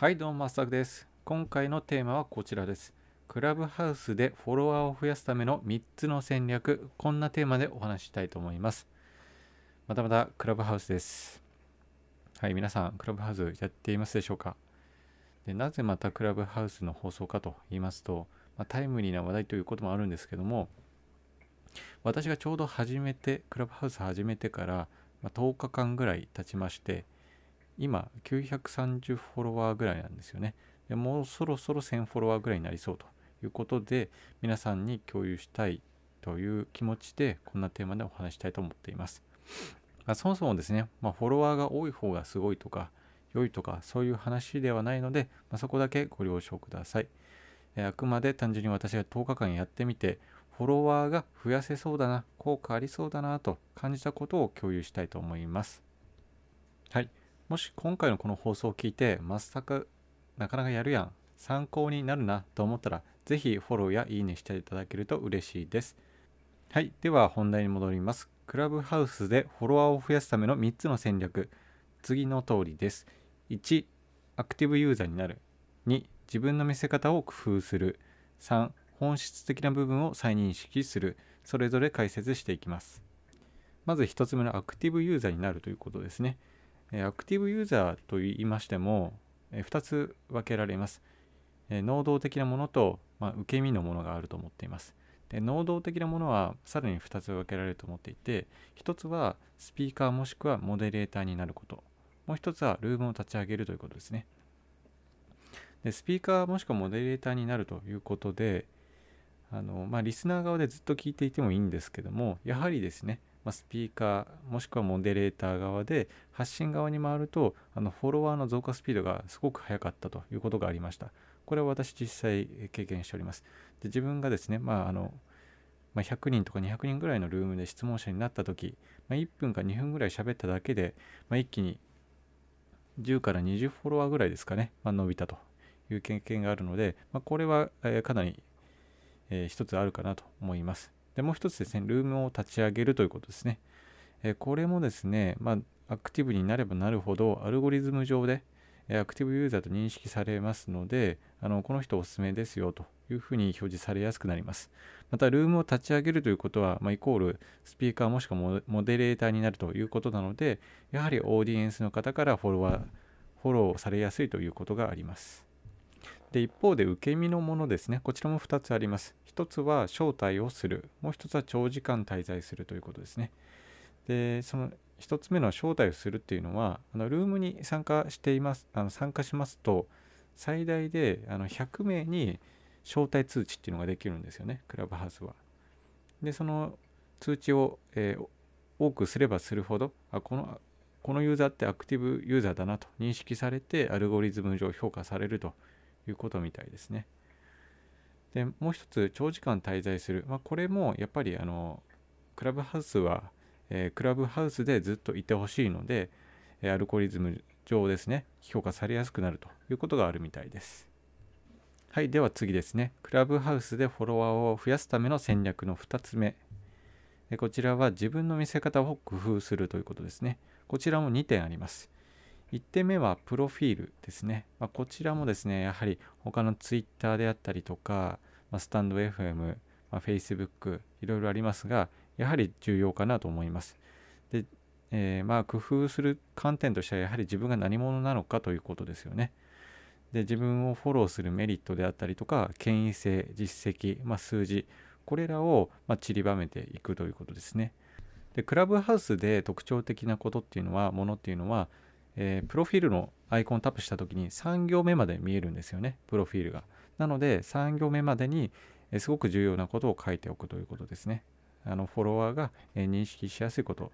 はいどうもマスタクです。今回のテーマはこちらです。クラブハウスでフォロワーを増やすための3つの戦略。こんなテーマでお話ししたいと思います。またまたクラブハウスです。はい皆さんクラブハウスやっていますでしょうか？でなぜまたクラブハウスの放送かと言いますと、まあ、タイムリーな話題ということもあるんですけども私がちょうど始めてクラブハウス始めてから、まあ、10日間ぐらい経ちまして今930フォロワーぐらいなんですよね。でもうそろそろ1000フォロワーぐらいになりそうということで皆さんに共有したいという気持ちでこんなテーマでお話したいと思っています。まあ、そもそもですね、まあ、フォロワーが多い方がすごいとか良いとかそういう話ではないので、まあ、そこだけご了承ください。あくまで単純に私が10日間やってみてフォロワーが増やせそうだな効果ありそうだなと感じたことを共有したいと思います。はい。もし今回のこの放送を聞いて、全くなかなかやるやん、参考になるなと思ったら、ぜひフォローやいいねしていただけると嬉しいです。はい。では本題に戻ります。クラブハウスでフォロワーを増やすための3つの戦略。次の通りです。1、アクティブユーザーになる。2、自分の見せ方を工夫する。3、本質的な部分を再認識する。それぞれ解説していきます。まず1つ目のアクティブユーザーになるということですね。アクティブユーザーと言いましても、2つ分けられます。能動的なものと、まあ、受け身のものがあると思っています。で能動的なものはさらに2つ分けられると思っていて、1つはスピーカーもしくはモデレーターになること。もう1つはルームを立ち上げるということですね。でスピーカーもしくはモデレーターになるということで、あのまあ、リスナー側でずっと聞いていてもいいんですけども、やはりですね、まあ、スピーカーもしくはモデレーター側で発信側に回るとあのフォロワーの増加スピードがすごく速かったということがありました。これは私実際経験しております。で自分がですね、まああのまあ、100人とか200人ぐらいのルームで質問者になった時、まあ、1分か2分ぐらい喋っただけで、まあ、一気に10から20フォロワーぐらいですかね、まあ、伸びたという経験があるので、まあ、これは、え、かなり、えー、一つあるかなと思います。で、もう一つですね、ルームを立ち上げるということですね。えこれもですね、まあ、アクティブになればなるほど、アルゴリズム上で、アクティブユーザーと認識されますので、あのこの人おすすめですよというふうに表示されやすくなります。また、ルームを立ち上げるということは、まあ、イコールスピーカーもしくはモデレーターになるということなので、やはりオーディエンスの方からフォロワー、フォローされやすいということがあります。で一方で受け身のものですね。こちらも2つあります。1つは招待をする。もう1つは長時間滞在するということですね。でその1つ目の招待をするっていうのはあのルームに参加しています。あの参加しますと最大であの100名に招待通知っていうのができるんですよね。クラブハウスは。でその通知を、えー、多くすればするほどあこのこのユーザーってアクティブユーザーだなと認識されてアルゴリズム上評価されると。いうことみたいですね。でもう一つ長時間滞在する、まあ、これもやっぱりあのクラブハウスは、えー、クラブハウスでずっといてほしいので、アルゴリズム上ですね評価されやすくなるということがあるみたいです。はい、では次ですね。クラブハウスでフォロワーを増やすための戦略の2つ目。こちらは自分の見せ方を工夫するということですね。こちらも2点あります。1点目はプロフィールですね。まあ、こちらもですね、やはり他の Twitter であったりとか、まあ、スタンド FM、まあ、Facebook、いろいろありますが、やはり重要かなと思います。で、えー、まあ工夫する観点としてはやはり自分が何者なのかということですよね。で自分をフォローするメリットであったりとか権威性実績、まあ、数字これらをま散りばめていくということですね。でクラブハウスで特徴的なことっていうのはものっていうのはえー、プロフィールのアイコンをタップした時に3行目まで見えるんですよね、プロフィールが。なので、3行目までに、すごく重要なことを書いておくということですね。あのフォロワーが、認識しやすいこと。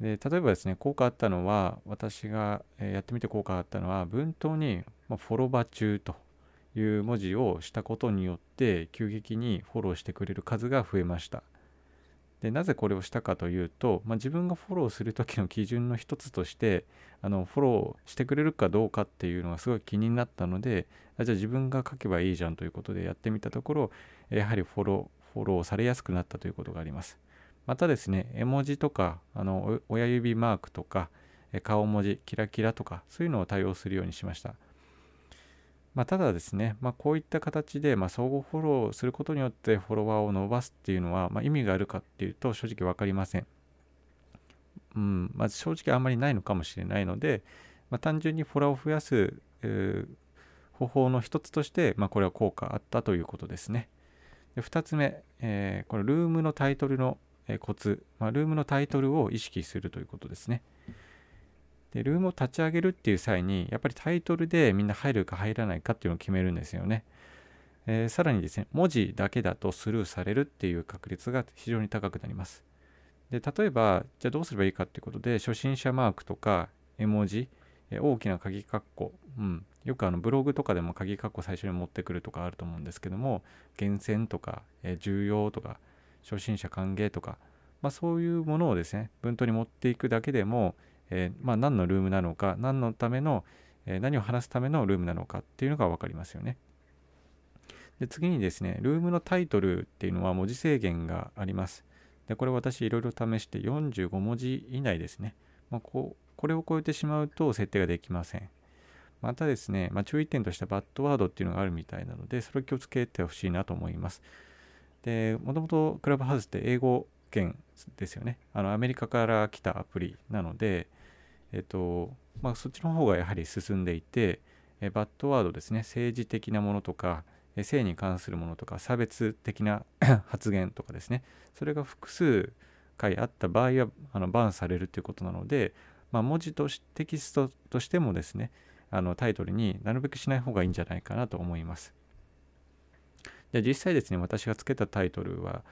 で例えばですね、効果あったのは、私が、やってみて効果あったのは、文頭に、フォロバ中という文字をしたことによって、急激にフォローしてくれる数が増えました。でなぜこれをしたかというと、まあ、自分がフォローする時の基準の一つとしてあのフォローしてくれるかどうかっていうのがすごい気になったのでじゃあ自分が書けばいいじゃんということでやってみたところやはりフォローフォローされやすくなったということがあります。またですね絵文字とかあの親指マークとか顔文字キラキラとかそういうのを対応するようにしました。まあ、ただですね、まあ、こういった形で、ま相互フォローすることによってフォロワーを伸ばすっていうのは、ま意味があるかっていうと正直分かりません。うんまあ、正直あんまりないのかもしれないので、ま単純にフォロワーを増やす、えー、方法の一つとして、まこれは効果あったということですね。で2つ目、えー、これルームのタイトルのコツ、まあ、ルームのタイトルを意識するということですね。でルームを立ち上げるっていう際にやっぱりタイトルでみんな入るか入らないかっていうのを決めるんですよね。えー、さらにですね文字だけだとスルーされるっていう確率が非常に高くなります。で例えばじゃあどうすればいいかっていうことで初心者マークとか絵文字、え大きな鍵括弧、うん、よくあのブログとかでも鍵括弧最初に持ってくるとかあると思うんですけども厳選とか、え重要とか初心者歓迎とか、まあ、そういうものをですね文頭に持っていくだけでも、えー、まあ、何のルームなのか何のための、えー、何を話すためのルームなのかっていうのが分かりますよね。で次にですねルームのタイトルっていうのは文字制限があります。でこれ私いろいろ試して45文字以内ですね。まあ、こうこれを超えてしまうと設定ができません。またですね、まあ、注意点としてはバッドワードっていうのがあるみたいなので、それを気をつけてほしいなと思います。で、もともとクラブハウスって英語圏ですよね。あのアメリカから来たアプリなので、えっと、まあ、そっちの方がやはり進んでいて、えバッドワードですね、政治的なものとか、性に関するものとか、差別的な 発言とかですね、それが複数回あった場合はあのバンされるということなので、まあ、文字としテキストとしてもですね、あのタイトルになるべくしない方がいいんじゃないかなと思います。じゃあ実際ですね、私がつけたタイトルは、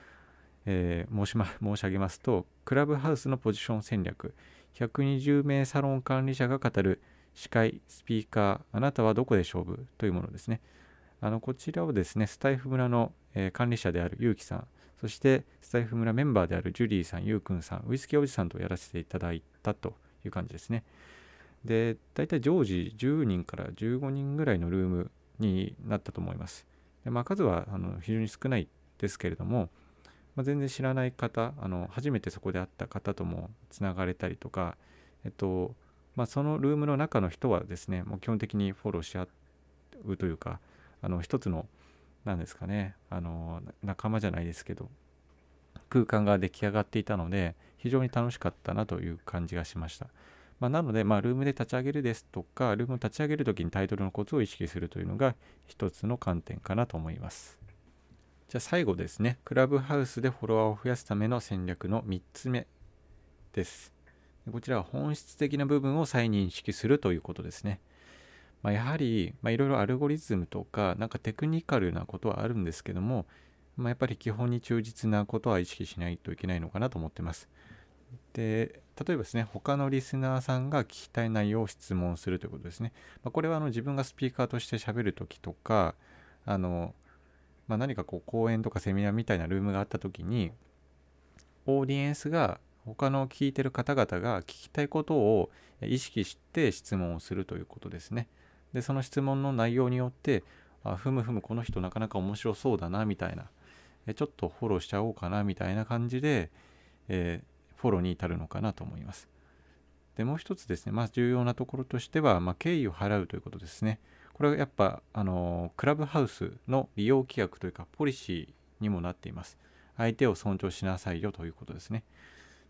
えー、申しま、申し上げますと、クラブハウスのポジション戦略、120名サロン管理者が語る司会、スピーカー、あなたはどこで勝負？というものですね。あのこちらをですね、スタイフ村の、えー、管理者であるゆうきさん、そしてスタイフ村メンバーであるジュリーさん、ゆうくんさん、ウイスキーおじさんとやらせていただいたという感じですね。で、大体常時10人から15人ぐらいのルームになったと思います。でまあ、数はあの非常に少ないですけれども、まあ、全然知らない方あの、初めてそこで会った方ともつながれたりとか、えっとまあ、そのルームの中の人はですね、もう基本的にフォローし合うというか、あの一つの、何ですかね、あの仲間じゃないですけど、空間が出来上がっていたので、非常に楽しかったなという感じがしました。まあ、なので、まあ、ルームで立ち上げるですとか、ルームを立ち上げるときにタイトルのコツを意識するというのが一つの観点かなと思います。じゃあ最後ですね、クラブハウスでフォロワーを増やすための戦略の3つ目です。こちらは本質的な部分を再認識するということですね。まあ、やはり、まいろいろアルゴリズムとか、なんかテクニカルなことはあるんですけども、まあ、やっぱり基本に忠実なことは意識しないといけないのかなと思ってます。で例えばですね他のリスナーさんが聞きたい内容を質問するということですね、まあ、これはあの自分がスピーカーとして喋る時とかあの、まあ、何かこう講演とかセミナーみたいなルームがあった時にオーディエンスが他の聞いてる方々が聞きたいことを意識して質問をするということですね。でその質問の内容によってあふむふむこの人なかなか面白そうだなみたいなちょっとフォローしちゃおうかなみたいな感じで、えーフォローに至るのかなと思います。でもう一つですね、まあ、重要なところとしては、まあ、敬意を払うということですね。これはやっぱ、あのクラブハウスの利用規約というか、ポリシーにもなっています。相手を尊重しなさいよということですね。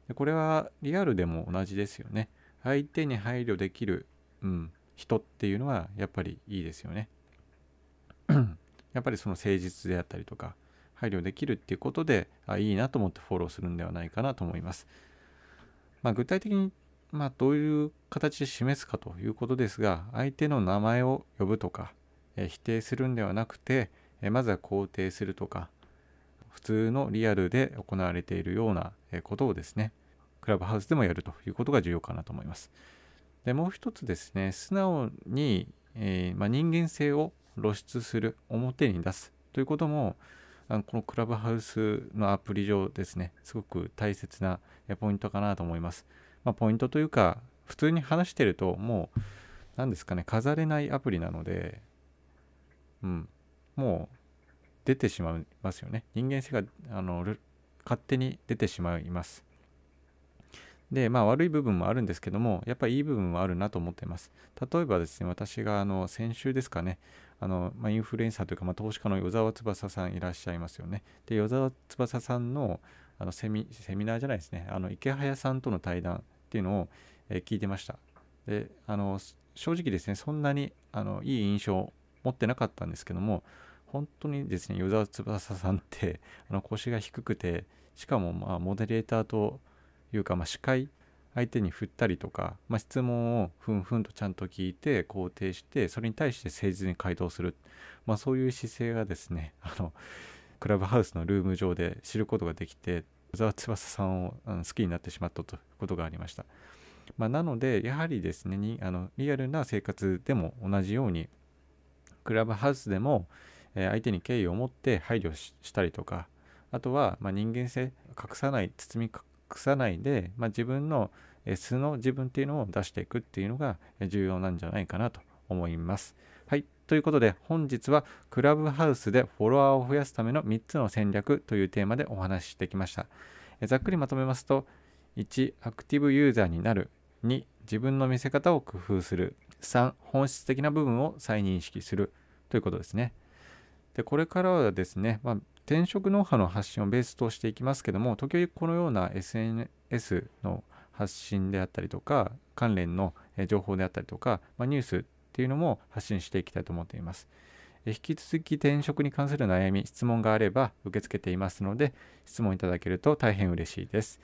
でこれはリアルでも同じですよね。相手に配慮できる、うん、人っていうのはやっぱりいいですよね。やっぱりその誠実であったりとか、配慮できるっていうことであいいなと思ってフォローするんではないかなと思います。まあ、具体的に、まあ、どういう形で示すかということですが相手の名前を呼ぶとか、え否定するんではなくて、えまずは肯定するとか普通のリアルで行われているようなことをですねクラブハウスでもやるということが重要かなと思います。でもう一つですね素直に、えー、まあ、人間性を露出する表に出すということもあのこのクラブハウスのアプリ上ですね、すごく大切なポイントかなと思います。まあ、ポイントというか、普通に話してると、もう、何ですかね、飾れないアプリなので、うん、もう出てしまいますよね。人間性があの勝手に出てしまいます。で、まあ悪い部分もあるんですけども、やっぱりいい部分もあるなと思っています。例えばですね、私があの先週ですかね、あの、まあ、インフルエンサーというか、まあ、投資家の与沢翼さんいらっしゃいますよね。で、与沢翼さんのあのセミセミナーじゃないですね、あの池早さんとの対談っていうのを、え、聞いてました。で、あの正直ですね、そんなにあのいい印象を持ってなかったんですけども、本当にですね、与沢翼さんってあの腰が低くて、しかもまあモデレーターというか、まあ、司会相手に振ったりとか、まあ、質問をふんふんとちゃんと聞いて肯定してそれに対して誠実に回答する、まあ、そういう姿勢がですねあのクラブハウスのルーム上で知ることができて沢翼さんを好きになってしまったということがありました、まあ、なのでやはりですねにあのリアルな生活でも同じようにクラブハウスでもえ相手に敬意を持って配慮したりとかあとはま人間性隠さない包み隠さないで、まあ、自分の素の自分っていうのを出していくっていうのが重要なんじゃないかなと思います。ということで本日はクラブハウスでフォロワーを増やすための3つの戦略というテーマでお話ししてきました。ざっくりまとめますと1、アクティブユーザーになる2、自分の見せ方を工夫する3、本質的な部分を再認識するということですね。でこれからはですね、まあ、転職ノウハウの発信をベースとしていきますけども時折このような SNS の発信であったりとか関連の情報であったりとか、まあ、ニュースっていうのも発信していきたいと思っています。引き続き転職に関する悩み質問があれば受け付けていますので質問いただけると大変嬉しいです。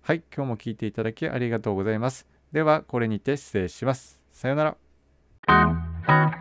はい今日も聞いていただきありがとうございます。ではこれにて失礼します。さようなら。